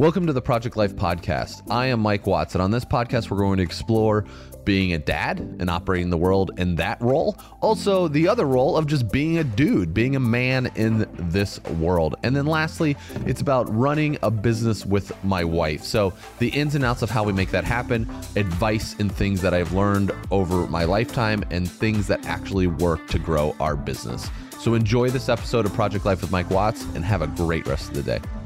Welcome to the Project Life Podcast. I am Mike Watts, and on this podcast, we're going to explore being a dad and operating the world in that role. Also, the other role of just being a dude, being a man in this world. And then lastly, it's about running a business with my wife. So, the ins and outs of how we make that happen, advice and things that I've learned over my lifetime, and things that actually work to grow our business. So, enjoy this episode of Project Life with Mike Watts and have a great rest of the day.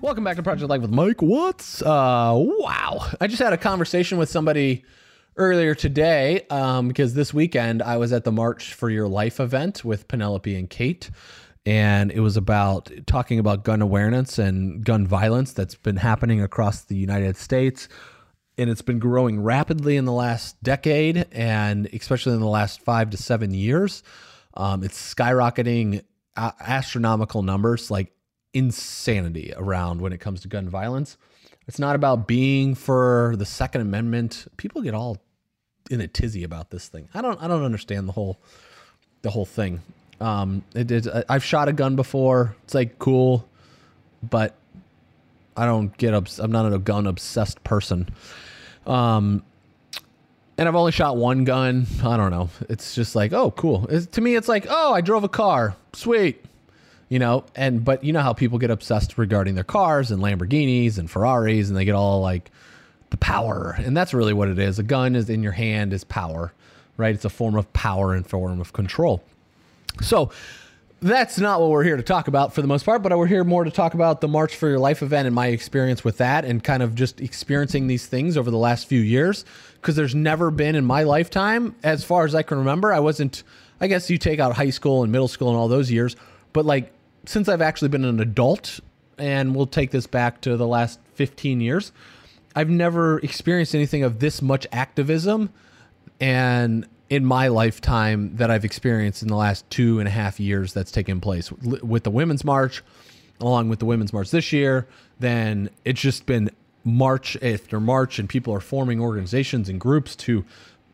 Welcome back to Project Life with Mike Watts. Uh, wow. I just had a conversation with somebody earlier today um, because this weekend I was at the March for Your Life event with Penelope and Kate. And it was about talking about gun awareness and gun violence that's been happening across the United States. And it's been growing rapidly in the last decade, and especially in the last five to seven years. Um, it's skyrocketing uh, astronomical numbers. Like insanity around when it comes to gun violence. It's not about being for the Second Amendment. People get all in a tizzy about this thing. I don't I don't understand the whole the whole thing. Um, it, it, I've shot a gun before. It's like cool, but I don't get obs- I'm not a gun obsessed person. Um, and I've only shot one gun. I don't know. It's just like, oh, cool. It's, to me, it's like, oh, I drove a car. Sweet you know and but you know how people get obsessed regarding their cars and lamborghinis and ferraris and they get all like the power and that's really what it is a gun is in your hand is power right it's a form of power and form of control so that's not what we're here to talk about for the most part, but we're here more to talk about the March for Your Life event and my experience with that and kind of just experiencing these things over the last few years. Because there's never been in my lifetime, as far as I can remember, I wasn't, I guess you take out high school and middle school and all those years, but like since I've actually been an adult, and we'll take this back to the last 15 years, I've never experienced anything of this much activism and in my lifetime that I've experienced in the last two and a half years that's taken place with the Women's March, along with the Women's March this year. Then it's just been March after March, and people are forming organizations and groups to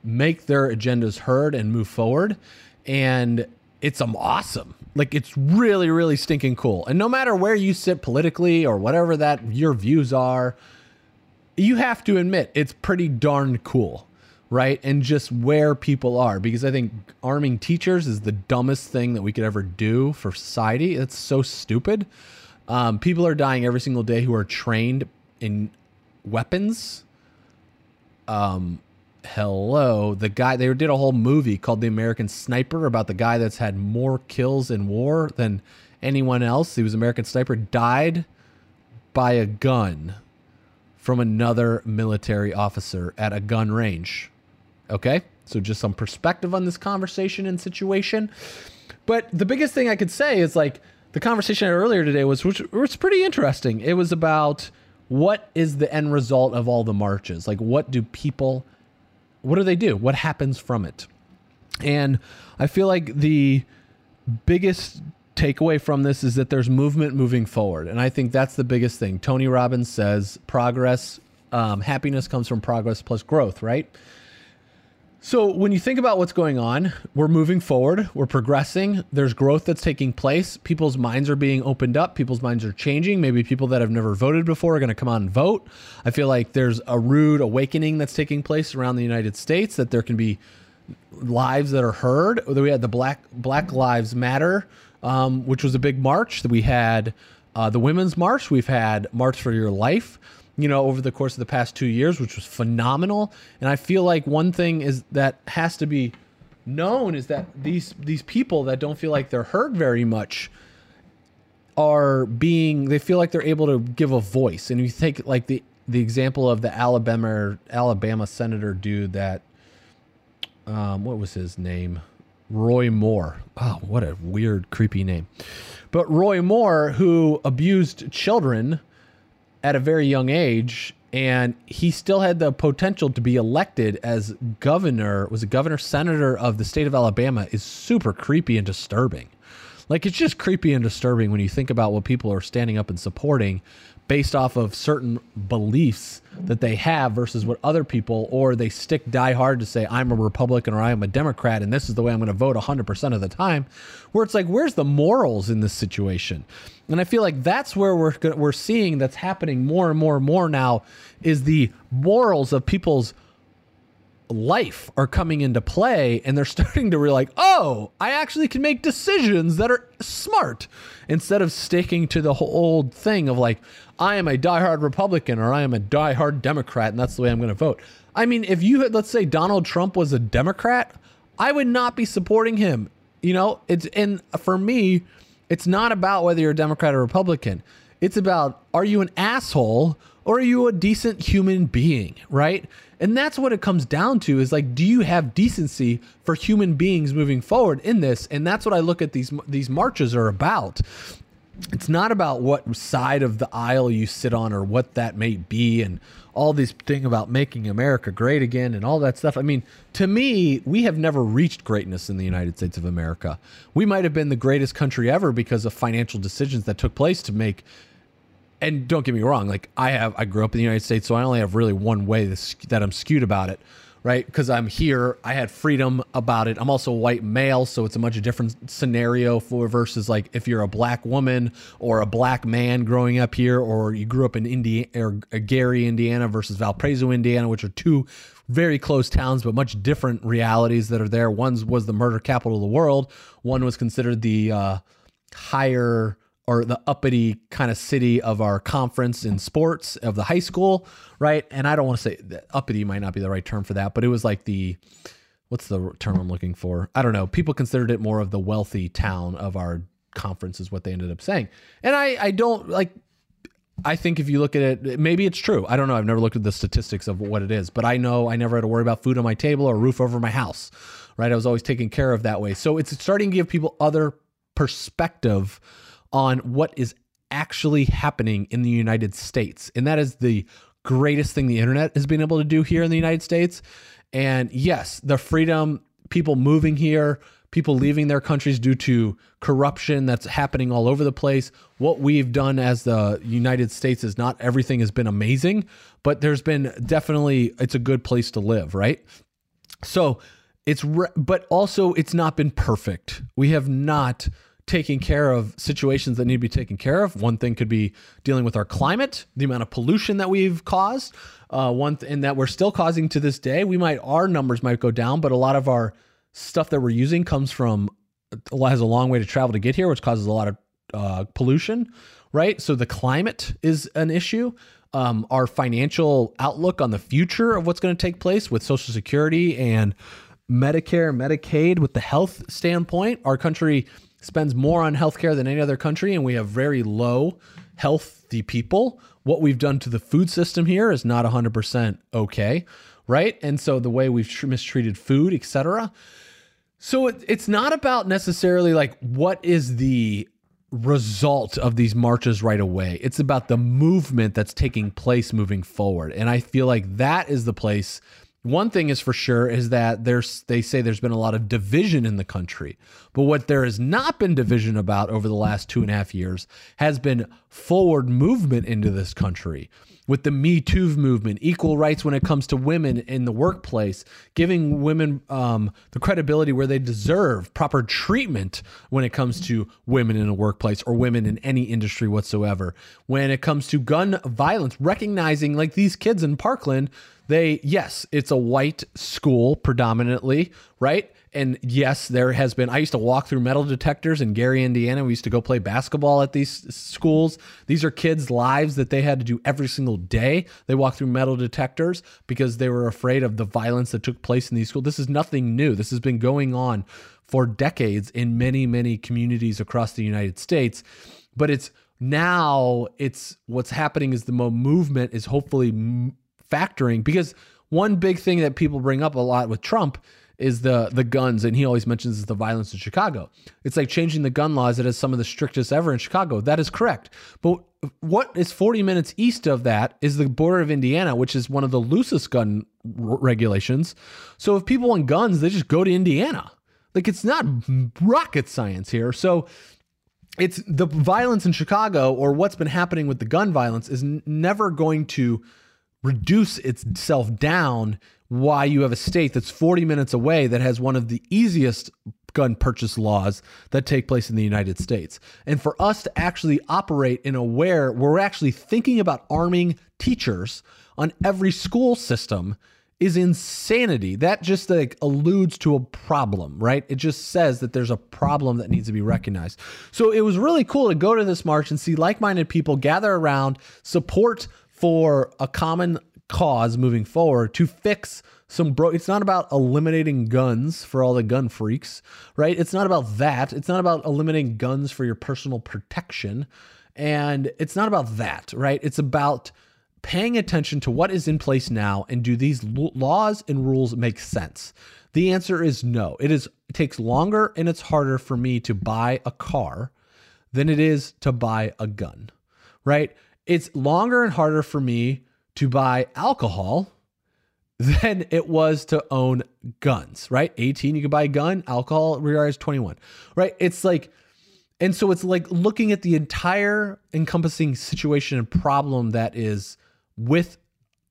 make their agendas heard and move forward. And it's awesome. Like it's really, really stinking cool. And no matter where you sit politically or whatever that your views are, you have to admit it's pretty darn cool, right? And just where people are, because I think arming teachers is the dumbest thing that we could ever do for society. It's so stupid. Um, people are dying every single day who are trained in weapons. Um, hello. The guy they did a whole movie called the american sniper about the guy that's had more kills in war than anyone else. He was american sniper died by a gun from another military officer at a gun range. Okay? So just some perspective on this conversation and situation. But the biggest thing i could say is like the conversation earlier today was which was pretty interesting. It was about what is the end result of all the marches? Like what do people what do they do? What happens from it? And I feel like the biggest takeaway from this is that there's movement moving forward. And I think that's the biggest thing. Tony Robbins says progress, um, happiness comes from progress plus growth, right? So when you think about what's going on, we're moving forward, we're progressing, there's growth that's taking place, people's minds are being opened up, people's minds are changing. Maybe people that have never voted before are going to come out and vote. I feel like there's a rude awakening that's taking place around the United States that there can be lives that are heard. We had the Black Black Lives Matter, um, which was a big march. That We had uh, the Women's March. We've had March for Your Life you know, over the course of the past two years, which was phenomenal. And I feel like one thing is that has to be known is that these these people that don't feel like they're heard very much are being they feel like they're able to give a voice. And you take like the the example of the Alabama Alabama senator dude that um, what was his name? Roy Moore. Oh, what a weird, creepy name. But Roy Moore, who abused children at a very young age and he still had the potential to be elected as governor was a governor senator of the state of alabama is super creepy and disturbing. Like it's just creepy and disturbing when you think about what people are standing up and supporting based off of certain beliefs that they have versus what other people, or they stick die hard to say, I'm a Republican or I'm a Democrat and this is the way I'm going to vote 100% of the time, where it's like, where's the morals in this situation? And I feel like that's where we're, we're seeing that's happening more and more and more now is the morals of people's life are coming into play and they're starting to realize, oh, I actually can make decisions that are smart instead of sticking to the whole old thing of like, I am a diehard Republican or I am a diehard Democrat and that's the way I'm going to vote. I mean, if you had, let's say Donald Trump was a Democrat, I would not be supporting him. You know, it's, and for me, it's not about whether you're a Democrat or Republican. It's about are you an asshole or are you a decent human being, right? And that's what it comes down to is like do you have decency for human beings moving forward in this? And that's what I look at these these marches are about. It's not about what side of the aisle you sit on or what that may be and all these thing about making America great again and all that stuff. I mean, to me, we have never reached greatness in the United States of America. We might have been the greatest country ever because of financial decisions that took place to make and don't get me wrong, like I have, I grew up in the United States, so I only have really one way that I'm skewed about it, right? Because I'm here, I had freedom about it. I'm also white male, so it's a much different scenario for versus like if you're a black woman or a black man growing up here, or you grew up in Indiana or Gary, Indiana versus Valparaiso, Indiana, which are two very close towns, but much different realities that are there. One was the murder capital of the world. One was considered the uh, higher or the uppity kind of city of our conference in sports of the high school, right? And I don't want to say that uppity might not be the right term for that, but it was like the what's the term I'm looking for? I don't know. People considered it more of the wealthy town of our conference is what they ended up saying. And I I don't like I think if you look at it, maybe it's true. I don't know. I've never looked at the statistics of what it is, but I know I never had to worry about food on my table or roof over my house, right? I was always taken care of that way. So it's starting to give people other perspective on what is actually happening in the United States. And that is the greatest thing the internet has been able to do here in the United States. And yes, the freedom, people moving here, people leaving their countries due to corruption that's happening all over the place. What we've done as the United States is not everything has been amazing, but there's been definitely, it's a good place to live, right? So it's, re- but also it's not been perfect. We have not taking care of situations that need to be taken care of. One thing could be dealing with our climate, the amount of pollution that we've caused. Uh, one th- and that we're still causing to this day. We might our numbers might go down, but a lot of our stuff that we're using comes from has a long way to travel to get here, which causes a lot of uh, pollution. Right, so the climate is an issue. Um, our financial outlook on the future of what's going to take place with Social Security and Medicare, Medicaid, with the health standpoint, our country spends more on healthcare than any other country, and we have very low healthy people. What we've done to the food system here is not 100% okay, right? And so the way we've tr- mistreated food, etc. So it, it's not about necessarily like what is the result of these marches right away. It's about the movement that's taking place moving forward. And I feel like that is the place one thing is for sure is that there's they say there's been a lot of division in the country. But what there has not been division about over the last two and a half years has been forward movement into this country with the Me Too movement, equal rights when it comes to women in the workplace, giving women um, the credibility where they deserve, proper treatment when it comes to women in a workplace or women in any industry whatsoever. When it comes to gun violence, recognizing like these kids in Parkland they, yes, it's a white school predominantly, right? And yes, there has been. I used to walk through metal detectors in Gary, Indiana. We used to go play basketball at these schools. These are kids' lives that they had to do every single day. They walked through metal detectors because they were afraid of the violence that took place in these schools. This is nothing new. This has been going on for decades in many, many communities across the United States. But it's now, it's what's happening is the movement is hopefully factoring because one big thing that people bring up a lot with Trump is the the guns, and he always mentions the violence in Chicago. It's like changing the gun laws that is some of the strictest ever in Chicago. That is correct. But what is 40 minutes east of that is the border of Indiana, which is one of the loosest gun r- regulations. So if people want guns, they just go to Indiana. Like it's not rocket science here. So it's the violence in Chicago or what's been happening with the gun violence is n- never going to reduce itself down why you have a state that's 40 minutes away that has one of the easiest gun purchase laws that take place in the United States. And for us to actually operate in a where we're actually thinking about arming teachers on every school system is insanity. That just like alludes to a problem, right? It just says that there's a problem that needs to be recognized. So it was really cool to go to this march and see like-minded people gather around, support for a common cause moving forward to fix some bro it's not about eliminating guns for all the gun freaks right it's not about that it's not about eliminating guns for your personal protection and it's not about that right it's about paying attention to what is in place now and do these laws and rules make sense? The answer is no. It is it takes longer and it's harder for me to buy a car than it is to buy a gun. Right? It's longer and harder for me to buy alcohol than it was to own guns, right? 18 you can buy a gun, alcohol requires 21. Right? It's like and so it's like looking at the entire encompassing situation and problem that is with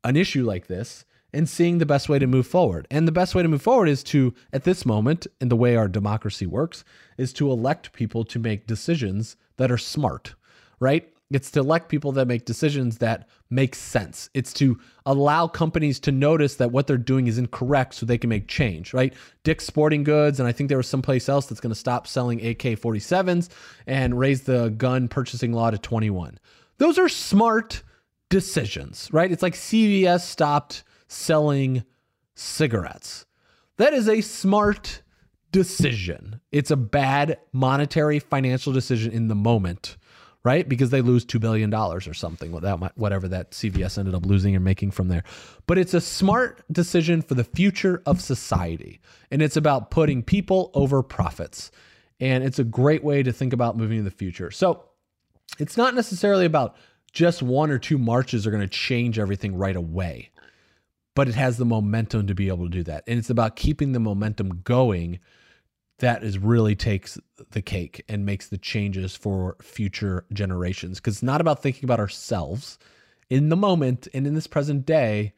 an issue like this and seeing the best way to move forward. And the best way to move forward is to, at this moment, in the way our democracy works, is to elect people to make decisions that are smart, right? It's to elect people that make decisions that make sense. It's to allow companies to notice that what they're doing is incorrect so they can make change, right? Dick's Sporting Goods, and I think there was someplace else that's going to stop selling AK 47s and raise the gun purchasing law to 21. Those are smart decisions, right? It's like CVS stopped selling cigarettes. That is a smart decision. It's a bad monetary financial decision in the moment, right? Because they lose $2 billion or something, whatever that CVS ended up losing and making from there. But it's a smart decision for the future of society. And it's about putting people over profits. And it's a great way to think about moving in the future. So it's not necessarily about just one or two marches are going to change everything right away. But it has the momentum to be able to do that. And it's about keeping the momentum going that is really takes the cake and makes the changes for future generations. Because it's not about thinking about ourselves in the moment and in this present day.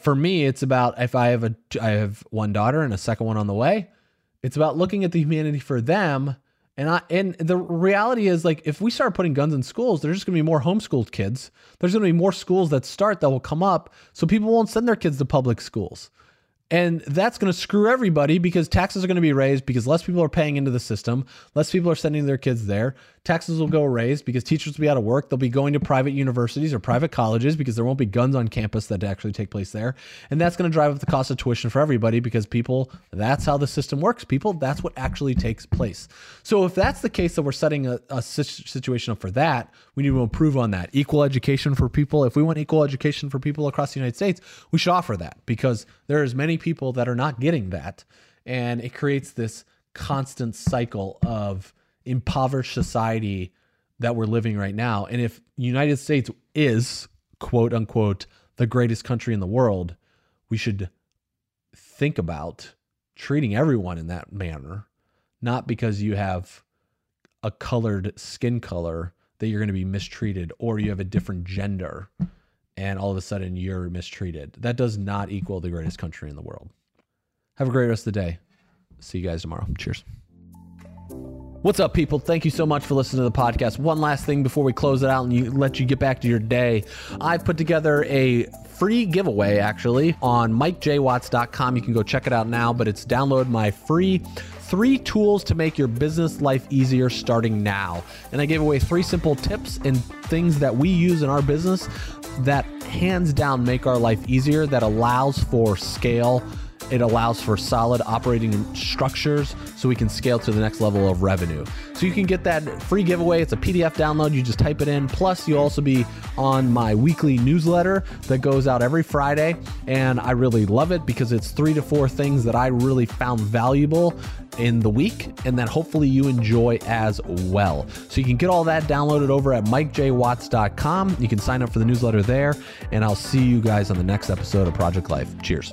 For me, it's about if I have a I have one daughter and a second one on the way. It's about looking at the humanity for them and I and the reality is like if we start putting guns in schools, there's just gonna be more homeschooled kids. There's gonna be more schools that start that will come up, so people won't send their kids to public schools. And that's going to screw everybody because taxes are going to be raised because less people are paying into the system, less people are sending their kids there. Taxes will go raised because teachers will be out of work. They'll be going to private universities or private colleges because there won't be guns on campus that actually take place there. And that's going to drive up the cost of tuition for everybody because people, that's how the system works. People, that's what actually takes place. So if that's the case that we're setting a, a situation up for that, we need to improve on that. Equal education for people. If we want equal education for people across the United States, we should offer that because there's many people that are not getting that. And it creates this constant cycle of impoverished society that we're living right now. And if United States is quote unquote the greatest country in the world, we should think about treating everyone in that manner, not because you have a colored skin color that you're going to be mistreated or you have a different gender and all of a sudden you're mistreated. That does not equal the greatest country in the world. Have a great rest of the day. See you guys tomorrow. Cheers. What's up, people? Thank you so much for listening to the podcast. One last thing before we close it out and you, let you get back to your day. I've put together a free giveaway actually on mikejwatts.com. You can go check it out now, but it's download my free three tools to make your business life easier starting now. And I gave away three simple tips and things that we use in our business that hands down make our life easier, that allows for scale it allows for solid operating structures so we can scale to the next level of revenue. So you can get that free giveaway. It's a PDF download. You just type it in. Plus, you'll also be on my weekly newsletter that goes out every Friday. And I really love it because it's three to four things that I really found valuable in the week and that hopefully you enjoy as well. So you can get all that downloaded over at mikejwatts.com. You can sign up for the newsletter there. And I'll see you guys on the next episode of Project Life. Cheers.